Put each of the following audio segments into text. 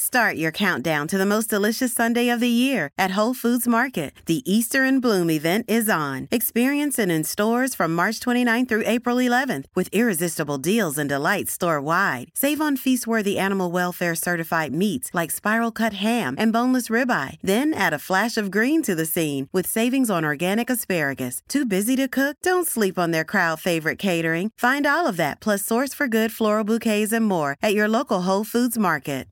Start your countdown to the most delicious Sunday of the year at Whole Foods Market. The Easter in Bloom event is on. Experience it in stores from March 29th through April 11th with irresistible deals and delights store wide. Save on feast worthy animal welfare certified meats like spiral cut ham and boneless ribeye. Then add a flash of green to the scene with savings on organic asparagus. Too busy to cook? Don't sleep on their crowd favorite catering. Find all of that plus source for good floral bouquets and more at your local Whole Foods Market.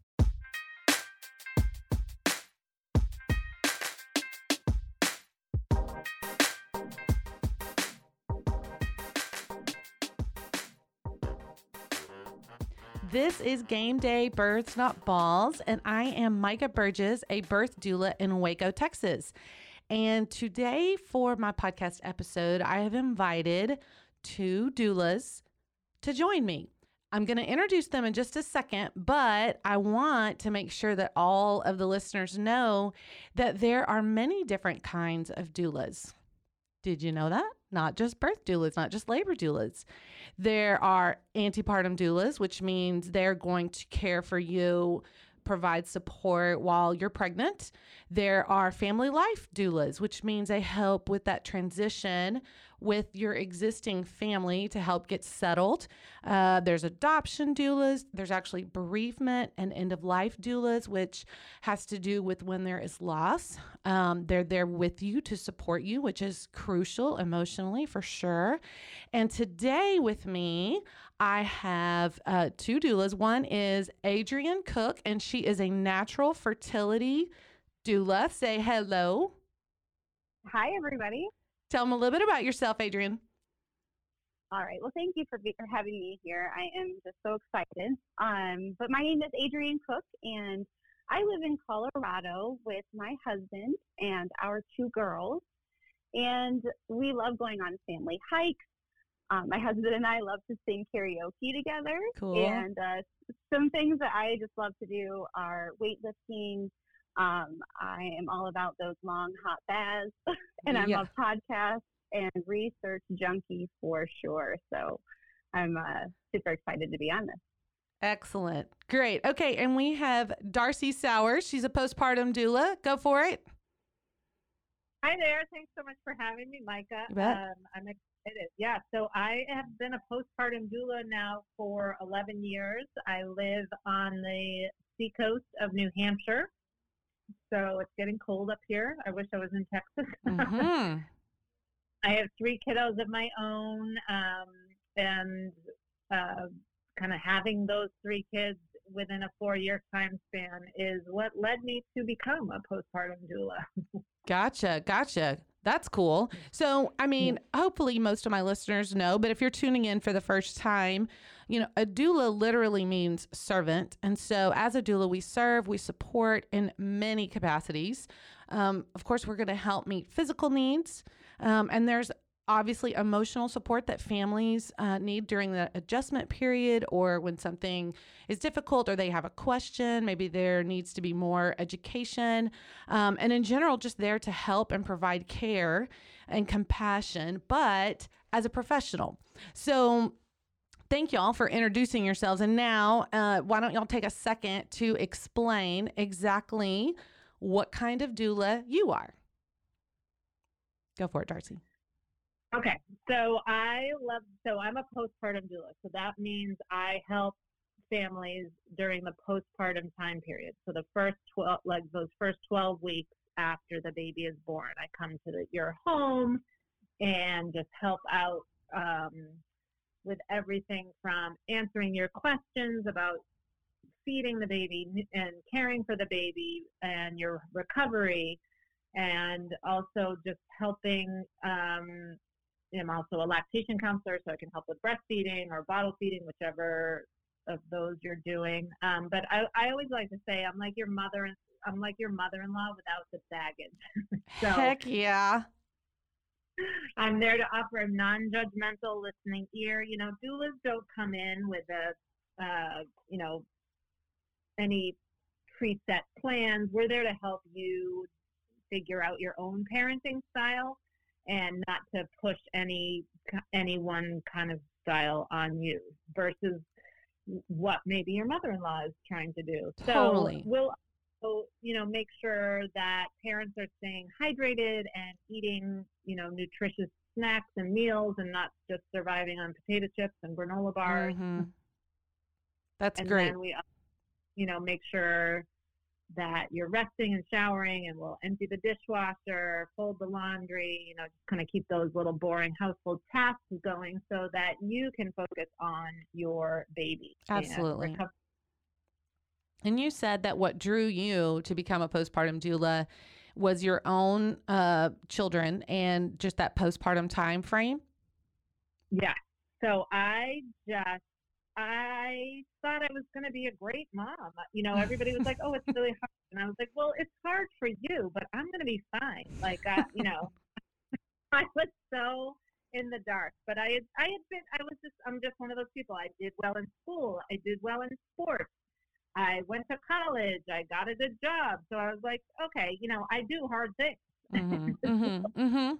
This is Game Day Births Not Balls, and I am Micah Burgess, a birth doula in Waco, Texas. And today, for my podcast episode, I have invited two doulas to join me. I'm going to introduce them in just a second, but I want to make sure that all of the listeners know that there are many different kinds of doulas. Did you know that? Not just birth doulas, not just labor doulas. There are antepartum doulas, which means they're going to care for you, provide support while you're pregnant. There are family life doulas, which means they help with that transition with your existing family to help get settled. Uh, there's adoption doulas. There's actually bereavement and end of life doulas, which has to do with when there is loss. Um, they're there with you to support you, which is crucial emotionally for sure. And today with me, I have uh, two doulas. One is Adriane Cook, and she is a natural fertility doula. Say hello. Hi, everybody. Tell them a little bit about yourself, Adriane. All right. Well, thank you for, be- for having me here. I am just so excited. Um, but my name is Adriane Cook, and I live in Colorado with my husband and our two girls. And we love going on family hikes. Um, my husband and I love to sing karaoke together. Cool. And uh, some things that I just love to do are weightlifting, um, I am all about those long, hot baths, and I'm Yeah. a podcast and research junkie for sure. So I'm uh, super excited to be on this. Excellent. Great. Okay. And we have Darcy Sauers. She's a postpartum doula. Go for it. Hi there. Thanks so much for having me, Micah. You bet. Um, Yeah, so I have been a postpartum doula now for 11 years. I live on the seacoast of New Hampshire. So it's getting cold up here. I wish I was in Texas. hmm I have three kiddos of my own, um, and uh, kind of having those three kids within a four-year time span is what led me to become a postpartum doula. Gotcha. Gotcha. That's cool. So, I mean, hopefully most of my listeners know, but if you're tuning in for the first time, you know, a doula literally means servant. And so, as a doula, we serve, we support in many capacities. Um, of course, we're going to help meet physical needs. Um, and there's obviously emotional support that families uh, need during the adjustment period or when something is difficult or they have a question. Maybe there needs to be more education. Um, and in general, just there to help and provide care and compassion, but as a professional. So, thank y'all for introducing yourselves. And now, uh, why don't y'all take a second to explain exactly what kind of doula you are? Go for it, Darcy. Okay, so I love, so I'm a postpartum doula. So that means I help families during the postpartum time period. So the first 12, like those first 12 weeks after the baby is born, I come to the, your home and just help out um, with everything from answering your questions about feeding the baby and caring for the baby and your recovery and also just helping um, I'm also a lactation counselor, so I can help with breastfeeding or bottle feeding, whichever of those you're doing. Um, but I, I always like to say I'm like your mother and I'm like your mother-in-law without the baggage. so Heck yeah. I'm there to offer a non-judgmental listening ear. You know, doulas don't come in with a, uh, you know, any preset plans. We're there to help you figure out your own parenting style and not to push any any one kind of style on you versus what maybe your mother-in-law is trying to do. Totally. So we'll so, you know, make sure that parents are staying hydrated and eating, you know, nutritious snacks and meals and not just surviving on potato chips and granola bars. Mm-hmm. That's and great. then we, you know, make sure that you're resting and showering and we'll empty the dishwasher, fold the laundry, you know, just kind of keep those little boring household tasks going so that you can focus on your baby. Absolutely. And, and you said that what drew you to become a postpartum doula was your own uh, children and just that postpartum time frame. Yeah. So I just I thought I was going to be a great mom. You know, everybody was like, "Oh, it's really hard," and I was like, "Well, it's hard for you, but I'm going to be fine." Like, uh, you know, I was so in the dark, but I had, I had been, I was just, I'm just one of those people. I did well in school. I did well in sports. I went to college. I got a good job. So I was like, okay, you know, I do hard things. Mm-hmm, mm-hmm, mm-hmm.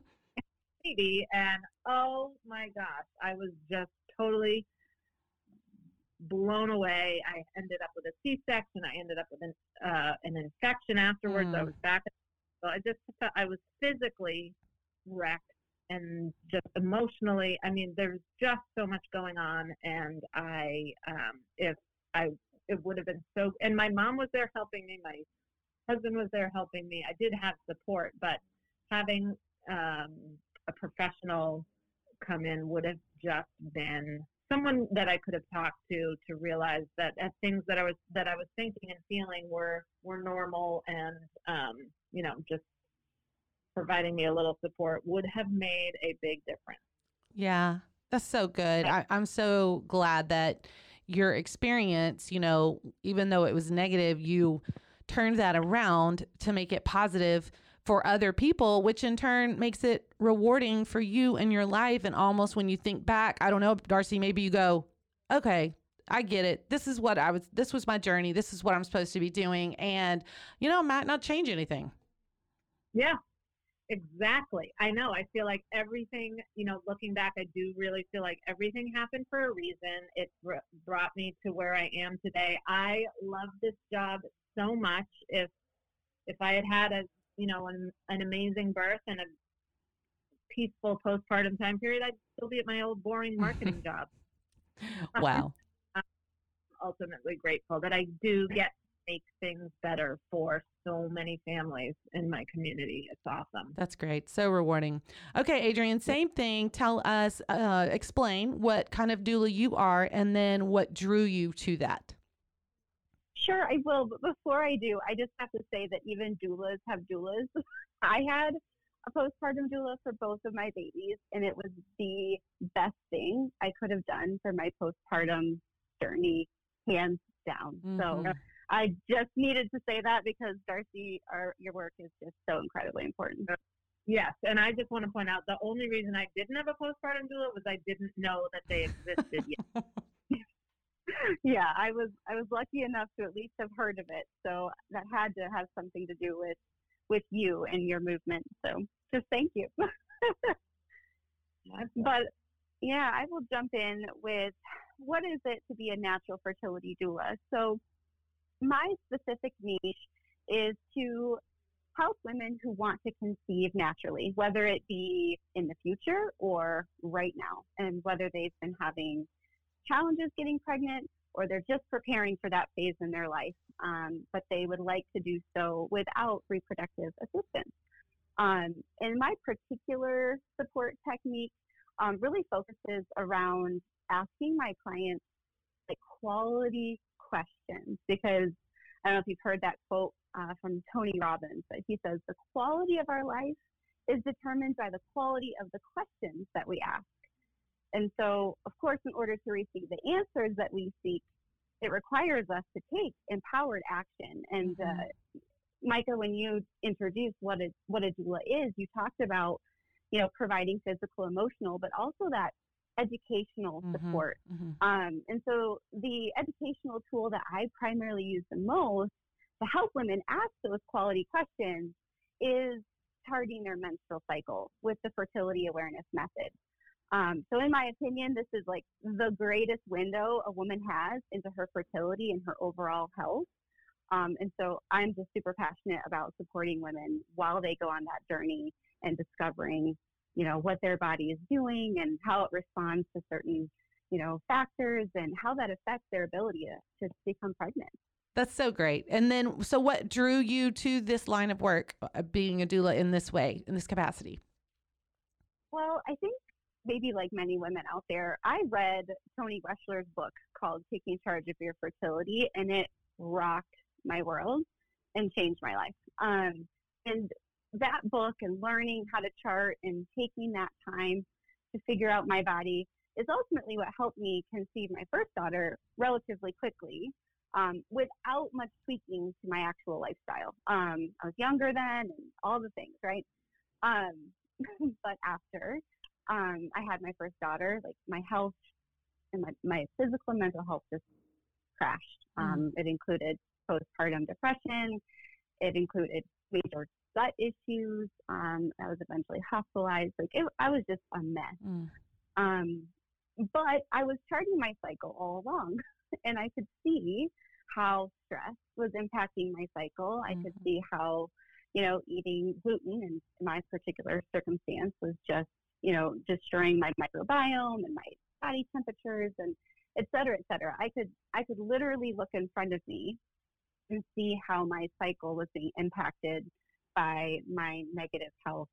and oh my gosh, I was just totally blown away. I ended up with a C-section. I ended up with an uh, an infection afterwards. Mm. I was back. So I just I was physically wrecked and just emotionally. I mean, there's just so much going on, and I, um, if I, it would have been so. And my mom was there helping me. My husband was there helping me. I did have support, but having um, a professional come in would have just been someone that I could have talked to to realize that things that I was that I was thinking and feeling were were normal and um, you know just providing me a little support would have made a big difference. Yeah, that's so good. I, I'm so glad that your experience, you know, even though it was negative, you turned that around to make it positive for other people, which in turn makes it rewarding for you and your life. And almost when you think back, I don't know, Darcy, maybe you go, okay, I get it. This is what I was, this was my journey. This is what I'm supposed to be doing. And, you know, might not change anything. Yeah, exactly. I know. I feel like everything, you know, looking back, I do really feel like everything happened for a reason. It brought me to where I am today. I love this job so much. If, if I had had a you know, an, an amazing birth and a peaceful postpartum time period, I'd still be at my old boring marketing job. Wow. I'm ultimately grateful that I do get to make things better for so many families in my community. It's awesome. That's great. So rewarding. Okay, Adriane, same thing. Tell us, uh, explain what kind of doula you are and then what drew you to that. Sure, I will. But before I do, I just have to say that even doulas have doulas. I had a postpartum doula for both of my babies, and it was the best thing I could have done for my postpartum journey, hands down. Mm-hmm. So I just needed to say that because Darcy, our, your work is just so incredibly important. Yes, and I just want to point out the only reason I didn't have a postpartum doula was I didn't know that they existed yet. yeah, I was I was lucky enough to at least have heard of it. So that had to have something to do with with you and your movement. So just thank you. but yeah, I will jump in with what is it to be a natural fertility doula? So my specific niche is to help women who want to conceive naturally, whether it be in the future or right now, and whether they've been having challenges getting pregnant or they're just preparing for that phase in their life, um, but they would like to do so without reproductive assistance. Um, and my particular support technique um, really focuses around asking my clients like quality questions because I don't know if you've heard that quote uh, from Tony Robbins, but he says the quality of our life is determined by the quality of the questions that we ask. And so, of course, in order to receive the answers that we seek, it requires us to take empowered action. And Mhm. uh, Micah, when you introduced what a what a doula is, you talked about you know providing physical, emotional, but also that educational Mhm. support. Mhm. Um, and so the educational tool that I primarily use the most to help women ask those quality questions is charting their menstrual cycle with the fertility awareness method. Um, so, in my opinion, this is like the greatest window a woman has into her fertility and her overall health. Um, and so, I'm just super passionate about supporting women while they go on that journey and discovering, you know, what their body is doing and how it responds to certain, you know, factors and how that affects their ability to, to become pregnant. That's so great. And then, so what drew you to this line of work, uh, being a doula in this way, in this capacity? Well, I think maybe like many women out there, I read Toni Weschler's book called Taking Charge of Your Fertility, and it rocked my world and changed my life. Um, and that book and learning how to chart and taking that time to figure out my body is ultimately what helped me conceive my first daughter relatively quickly um, without much tweaking to my actual lifestyle. Um, I was younger then and all the things, right? Um, but after um, I had my first daughter, like my health and my, my physical and mental health just crashed. Um, It included postpartum depression. It included major gut issues. Um, I was eventually hospitalized. Like it, I was just a mess. Mm. Um, but I was charting my cycle all along, and I could see how stress was impacting my cycle. I could Mhm. see how, you know, eating gluten in my particular circumstance was just, you know, destroying my microbiome and my body temperatures and et cetera, et cetera. I could, I could literally look in front of me and see how my cycle was being impacted by my negative health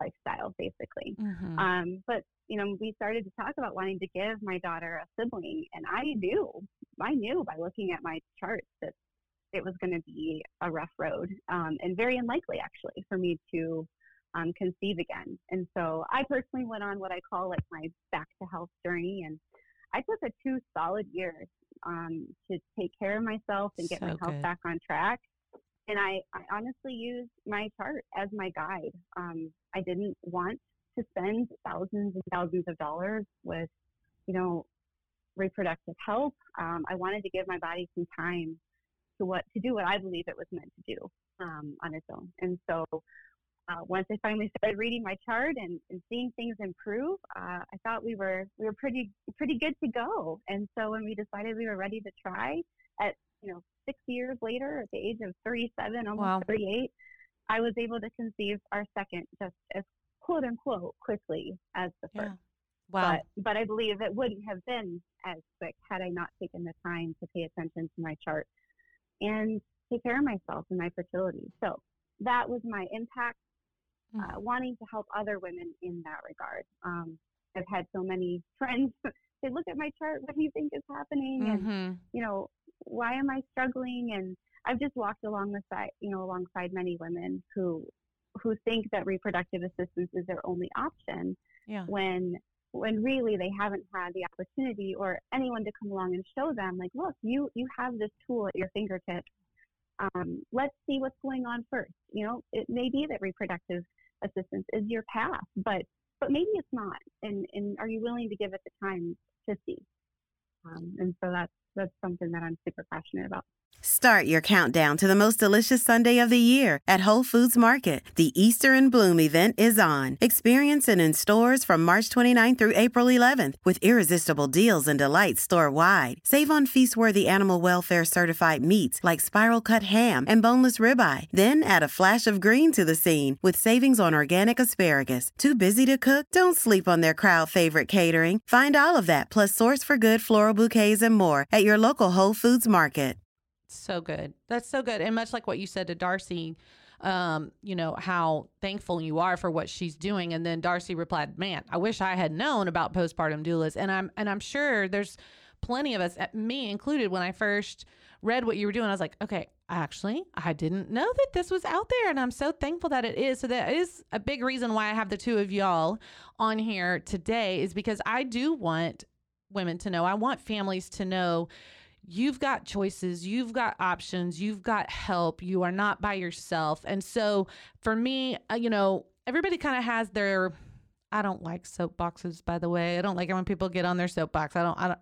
lifestyle, basically. Mhm. Um, but you know, we started to talk about wanting to give my daughter a sibling, and I knew, I knew by looking at my charts that it was going to be a rough road, um, and very unlikely actually for me to um, conceive again. And so I personally went on what I call like my back to health journey, and I took a two solid years um, to take care of myself and get my So health good. back on track. And I, I honestly used my chart as my guide. Um, I didn't want to spend thousands and thousands of dollars with, you know, reproductive health. Um, I wanted to give my body some time to what to do what I believe it was meant to do um, on its own. And so uh, once I finally started reading my chart and, and seeing things improve, uh, I thought we were we were pretty pretty good to go. And so when we decided we were ready to try at you know six years later, at the age of 37, almost Wow. 38, I was able to conceive our second just as quote unquote quickly as the first. Yeah. Wow. But but I believe it wouldn't have been as quick had I not taken the time to pay attention to my chart and take care of myself and my fertility. So that was my impact, Mm. uh, wanting to help other women in that regard. Um, I've had so many friends say, "Look at my chart. What do you think is happening?" And Mhm. you know, why am I struggling? And I've just walked along the side, you know, alongside many women who who think that reproductive assistance is their only option Yeah. when when really they haven't had the opportunity or anyone to come along and show them like look you you have this tool at your fingertips um, let's see what's going on first you know it may be that reproductive assistance is your path but but maybe it's not and and are you willing to give it the time to see? Um, and so that's that's something that i'm super passionate about Start your countdown to the most delicious Sunday of the year at Whole Foods Market. The Easter in Bloom event is on. Experience it in stores from March 29th through April 11th with irresistible deals and delights store wide. Save on feast worthy animal welfare certified meats like spiral cut ham and boneless ribeye. Then add a flash of green to the scene with savings on organic asparagus. Too busy to cook? Don't sleep on their crowd favorite catering. Find all of that plus source for good floral bouquets and more at your local Whole Foods Market. So good. That's so good. And much like what you said to Darcy, um, you know, how thankful you are for what she's doing. And then Darcy replied, Man, I wish I had known about postpartum doulas. And I'm and I'm sure there's plenty of us, uh, me included, when I first read what you were doing, I was like, okay, actually, I didn't know that this was out there. And I'm so thankful that it is. So that is a big reason why I have the two of y'all on here today, is because I do want women to know, I want families to know you've got choices, you've got options, you've got help, you are not by yourself. And so for me, uh, you know, everybody kind of has their I don't like soapboxes by the way. I don't like it when people get on their soapbox. I don't I don't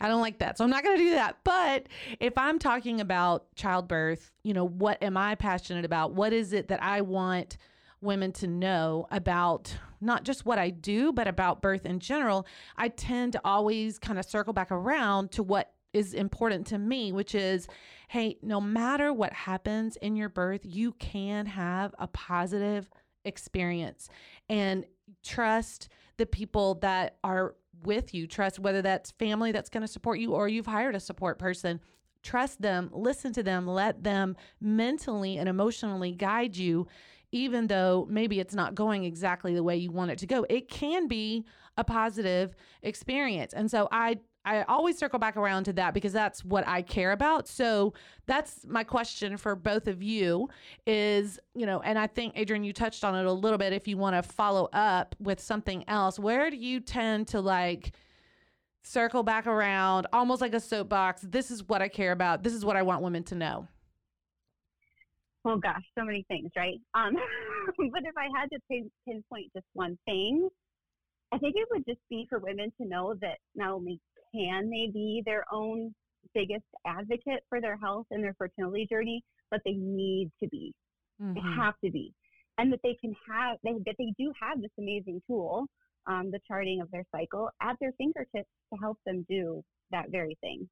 I don't like that. So I'm not going to do that. But if I'm talking about childbirth, you know, what am I passionate about? What is it that I want women to know about not just what I do, but about birth in general? I tend to always kind of circle back around to what is important to me, which is hey, no matter what happens in your birth, you can have a positive experience and trust the people that are with you. Trust whether that's family that's going to support you or you've hired a support person. Trust them, listen to them, let them mentally and emotionally guide you, even though maybe it's not going exactly the way you want it to go. It can be a positive experience. And so I I always circle back around to that because that's what I care about. So that's my question for both of you is, you know, and I think Adriane you touched on it a little bit if you want to follow up with something else. Where do you tend to like circle back around almost like a soapbox? This is what I care about. This is what I want women to know. Oh gosh, so many things, right? Um, but if I had to pin, pinpoint just one thing, I think it would just be for women to know that not only can they be their own biggest advocate for their health and their fertility journey, but they need to be. Mm-hmm. They have to be. And that they can have, they, that they do have this amazing tool, um, the charting of their cycle, at their fingertips to help them do that very thing.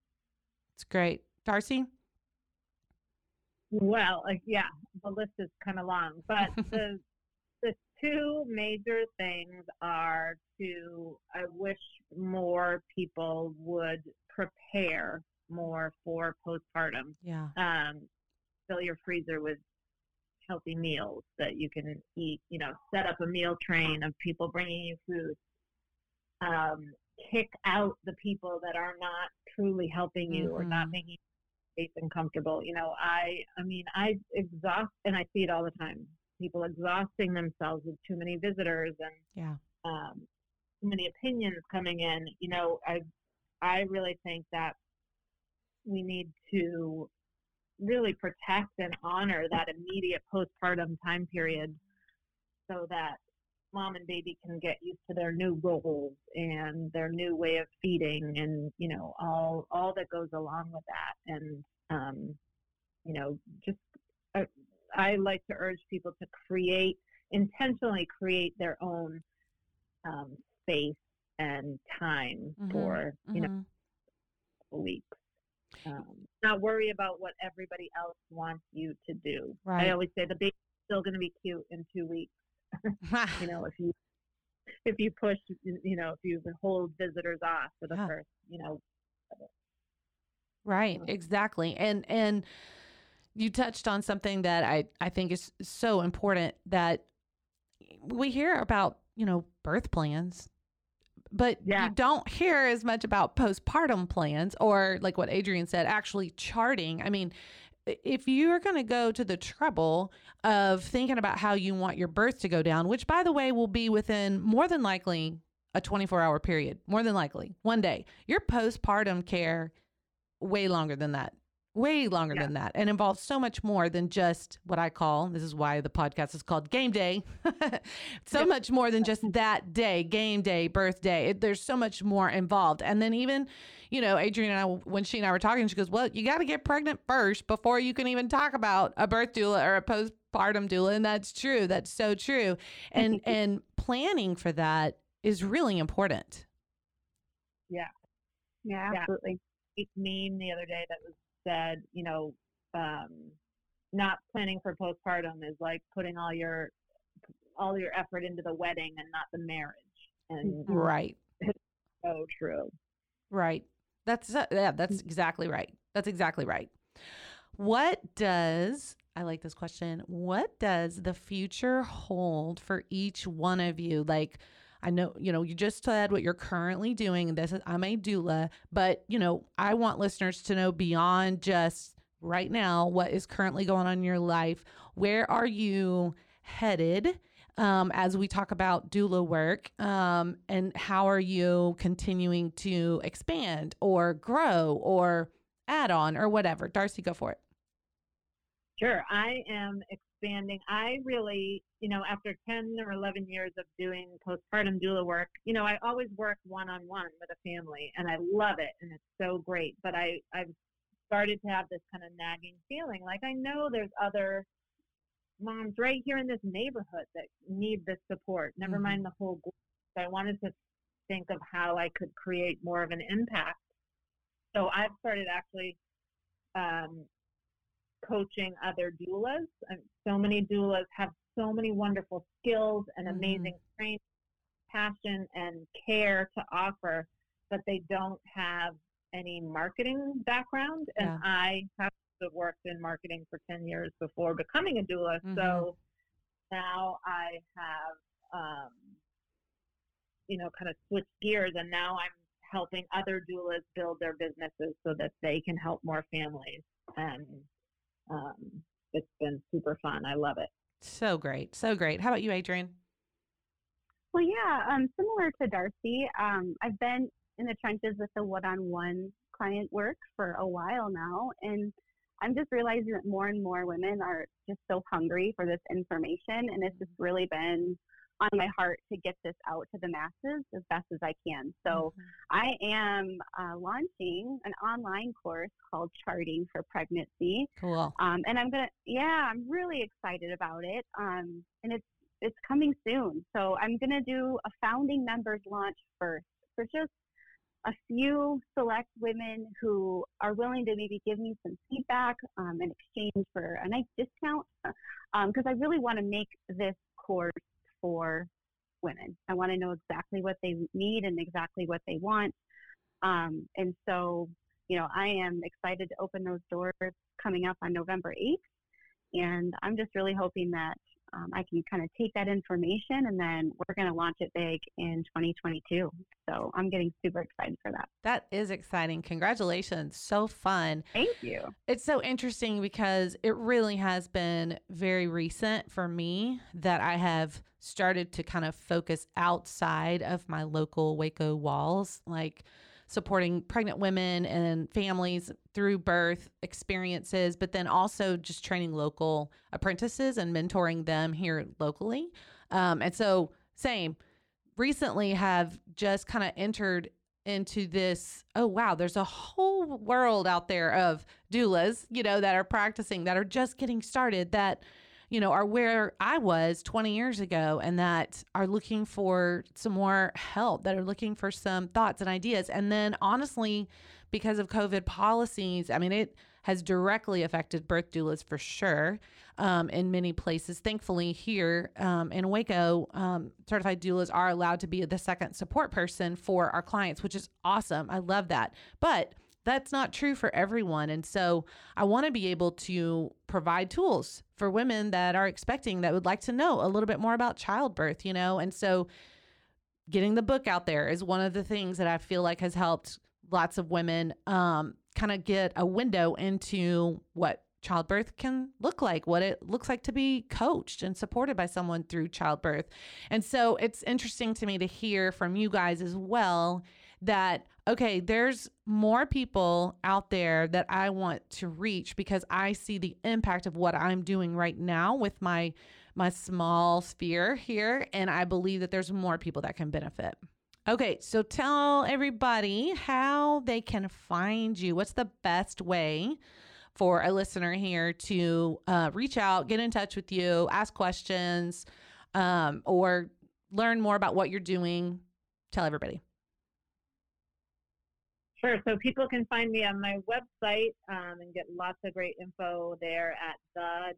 It's great. Darcy? Well, uh, yeah, the list is kind of long, but the the two major things are to I wish more people would prepare more for postpartum. Yeah. Um, fill your freezer with healthy meals that you can eat. You know, set up a meal train of people bringing you food. Um, kick out the people that are not truly helping you mm-hmm. or not mm-hmm. making you safe and comfortable. You know, I I mean I exhaust and I see it all the time people exhausting themselves with too many visitors and yeah. um, too many opinions coming in. You know, I I really think that we need to really protect and honor that immediate postpartum time period so that mom and baby can get used to their new roles and their new way of feeding and you know all all that goes along with that and um, you know just uh, I like to urge people to create, intentionally create their own um, space and time mm-hmm. for, you mm-hmm. know, weeks. Um, not worry about what everybody else wants you to do. Right. I always say the baby's still going to be cute in two weeks. You know, if you if you push, you know, if you hold visitors off for the yeah. first, you know. Right. Exactly. And and you touched on something that I, I think is so important that we hear about, you know, birth plans, but yeah. you don't hear as much about postpartum plans or like what Adriane said, actually charting. I mean, if you're going to go to the trouble of thinking about how you want your birth to go down, which by the way will be within more than likely a 24 hour period, more than likely one day, your postpartum care way longer than that way longer yeah. than that and involves so much more than just what I call this is why the podcast is called game day. so much more than just that day, game day, birthday. It, there's so much more involved. And then even, you know, Adriane and I, when she and I were talking, she goes, Well, you got to get pregnant first before you can even talk about a birth doula or a postpartum doula. And that's true. That's so true. And, and planning for that is really important. Yeah. Yeah, absolutely. Yeah. meme the other day that was said, you know, um, not planning for postpartum is like putting all your all your effort into the wedding and not the marriage. And right, so true. Right. That's uh, yeah. That's exactly right. That's exactly right. What does I like this question. What does the future hold for each one of you? Like, I know, you know, you just said what you're currently doing. This is, I'm a doula, but, you know, I want listeners to know beyond just right now what is currently going on in your life. Where are you headed? Um, as we talk about doula work, um, and how are you continuing to expand or grow or add on or whatever. Darcy, go for it. Sure. I am expanding. I really, you know, after 10 or 11 years of doing postpartum doula work, you know, I always work one on one with a family and I love it and it's so great. But I, I've started to have this kind of nagging feeling like I know there's other moms right here in this neighborhood that need this support, never mm-hmm. mind the whole group. So I wanted to think of how I could create more of an impact. So I've started actually um, coaching other doulas. And so many doulas have so many wonderful skills and mm-hmm. amazing training, passion, and care to offer, but they don't have any marketing background. And yeah. I have worked in marketing for 10 years before becoming a doula. Mm-hmm. So now I have, um, you know, kind of switched gears and now I'm helping other doulas build their businesses so that they can help more families. And um, it's been super fun. I love it. So great. So great. How about you, Adriane? Well, yeah, um, similar to Darcy, um, I've been in the trenches with the one on one client work for a while now. And I'm just realizing that more and more women are just so hungry for this information. And it's just really been on my heart to get this out to the masses as best as I can. So mm-hmm. I am uh, launching an online course called Charting for Pregnancy. Cool. Um, and I'm gonna, yeah, I'm really excited about it. Um, and it's it's coming soon. So I'm gonna do a founding members launch first for just a few select women who are willing to maybe give me some feedback um, in exchange for a nice discount because um, I really want to make this course for women. I want to know exactly what they need and exactly what they want. Um, and so, you know, I am excited to open those doors coming up on November 8th. And I'm just really hoping that um, I can kind of take that information and then we're going to launch it big in 2022. So I'm getting super excited for that. That is exciting. Congratulations. So fun. Thank you. It's so interesting because it really has been very recent for me that I have started to kind of focus outside of my local Waco walls. Like, supporting pregnant women and families through birth experiences, but then also just training local apprentices and mentoring them here locally. Um, and so, same, recently have just kind of entered into this oh wow there's a whole world out there of doulas you know that are practicing that are just getting started that you know, are where I was 20 years ago and that are looking for some more help, that are looking for some thoughts and ideas. And then honestly, because of COVID policies, I mean, it has directly affected birth doulas for sure um, in many places. Thankfully, here um, in Waco, um, certified doulas are allowed to be the second support person for our clients, which is awesome. I love that. But that's not true for everyone. And so I want to be able to provide tools for women that are expecting that would like to know a little bit more about childbirth, you know? And so getting the book out there is one of the things that I feel like has helped lots of women um, kind of get a window into what childbirth can look like, what it looks like to be coached and supported by someone through childbirth. And so it's interesting to me to hear from you guys as well that okay, there's more people out there that I want to reach because I see the impact of what I'm doing right now with my my small sphere here and I believe that there's more people that can benefit. Okay, so tell everybody how they can find you. What's the best way for a listener here to uh, reach out, get in touch with you, ask questions, um, or learn more about what you're doing? Tell everybody. Sure. So people can find me on my website um, and get lots of great info there at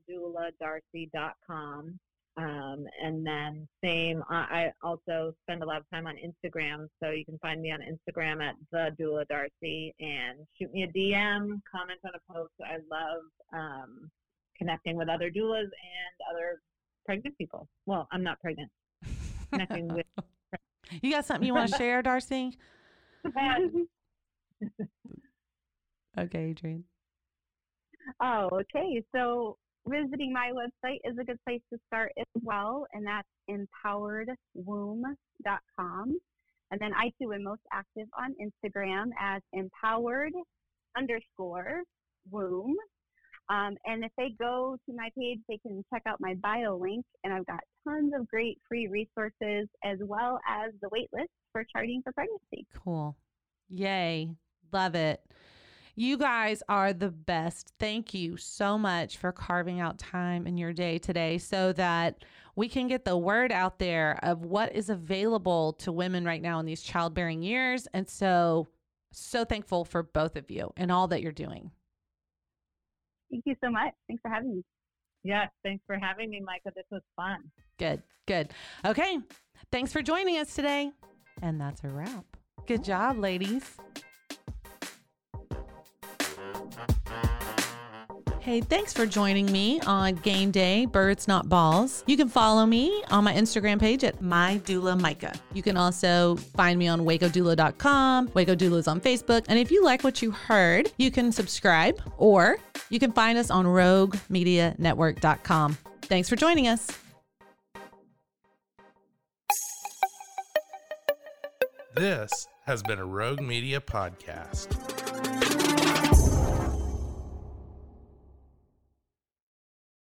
thedouladarcy.com. Um, and then same, I also spend a lot of time on Instagram, so you can find me on Instagram at the doula Darcy and shoot me a DM, comment on a post. I love um, connecting with other doulas and other pregnant people. Well, I'm not pregnant. Connecting with. You got something you want to share, Darcy? Okay, Adriane. Oh, okay. So visiting my website is a good place to start as well, and that's empoweredwomb.com. And then I too am most active on Instagram as empowered underscore womb. Um, and if they go to my page, they can check out my bio link, and I've got tons of great free resources as well as the wait list for charting for pregnancy. Cool. Yay. Love it. You guys are the best. Thank you so much for carving out time in your day today so that we can get the word out there of what is available to women right now in these childbearing years. And so, so thankful for both of you and all that you're doing. Thank you so much. Thanks for having me. Yes, thanks for having me, Micah. This was fun. Good, good. Okay. Thanks for joining us today. And that's a wrap. Good job, ladies. Hey, thanks for joining me on Game Day Births Not Balls. You can follow me on my Instagram page at My Doula Micah. You can also find me on wacodoula.com. Waco Doula is on Facebook. And if you like what you heard, you can subscribe or you can find us on roguemedianetwork.com. Thanks for joining us. This has been a Rogue Media podcast.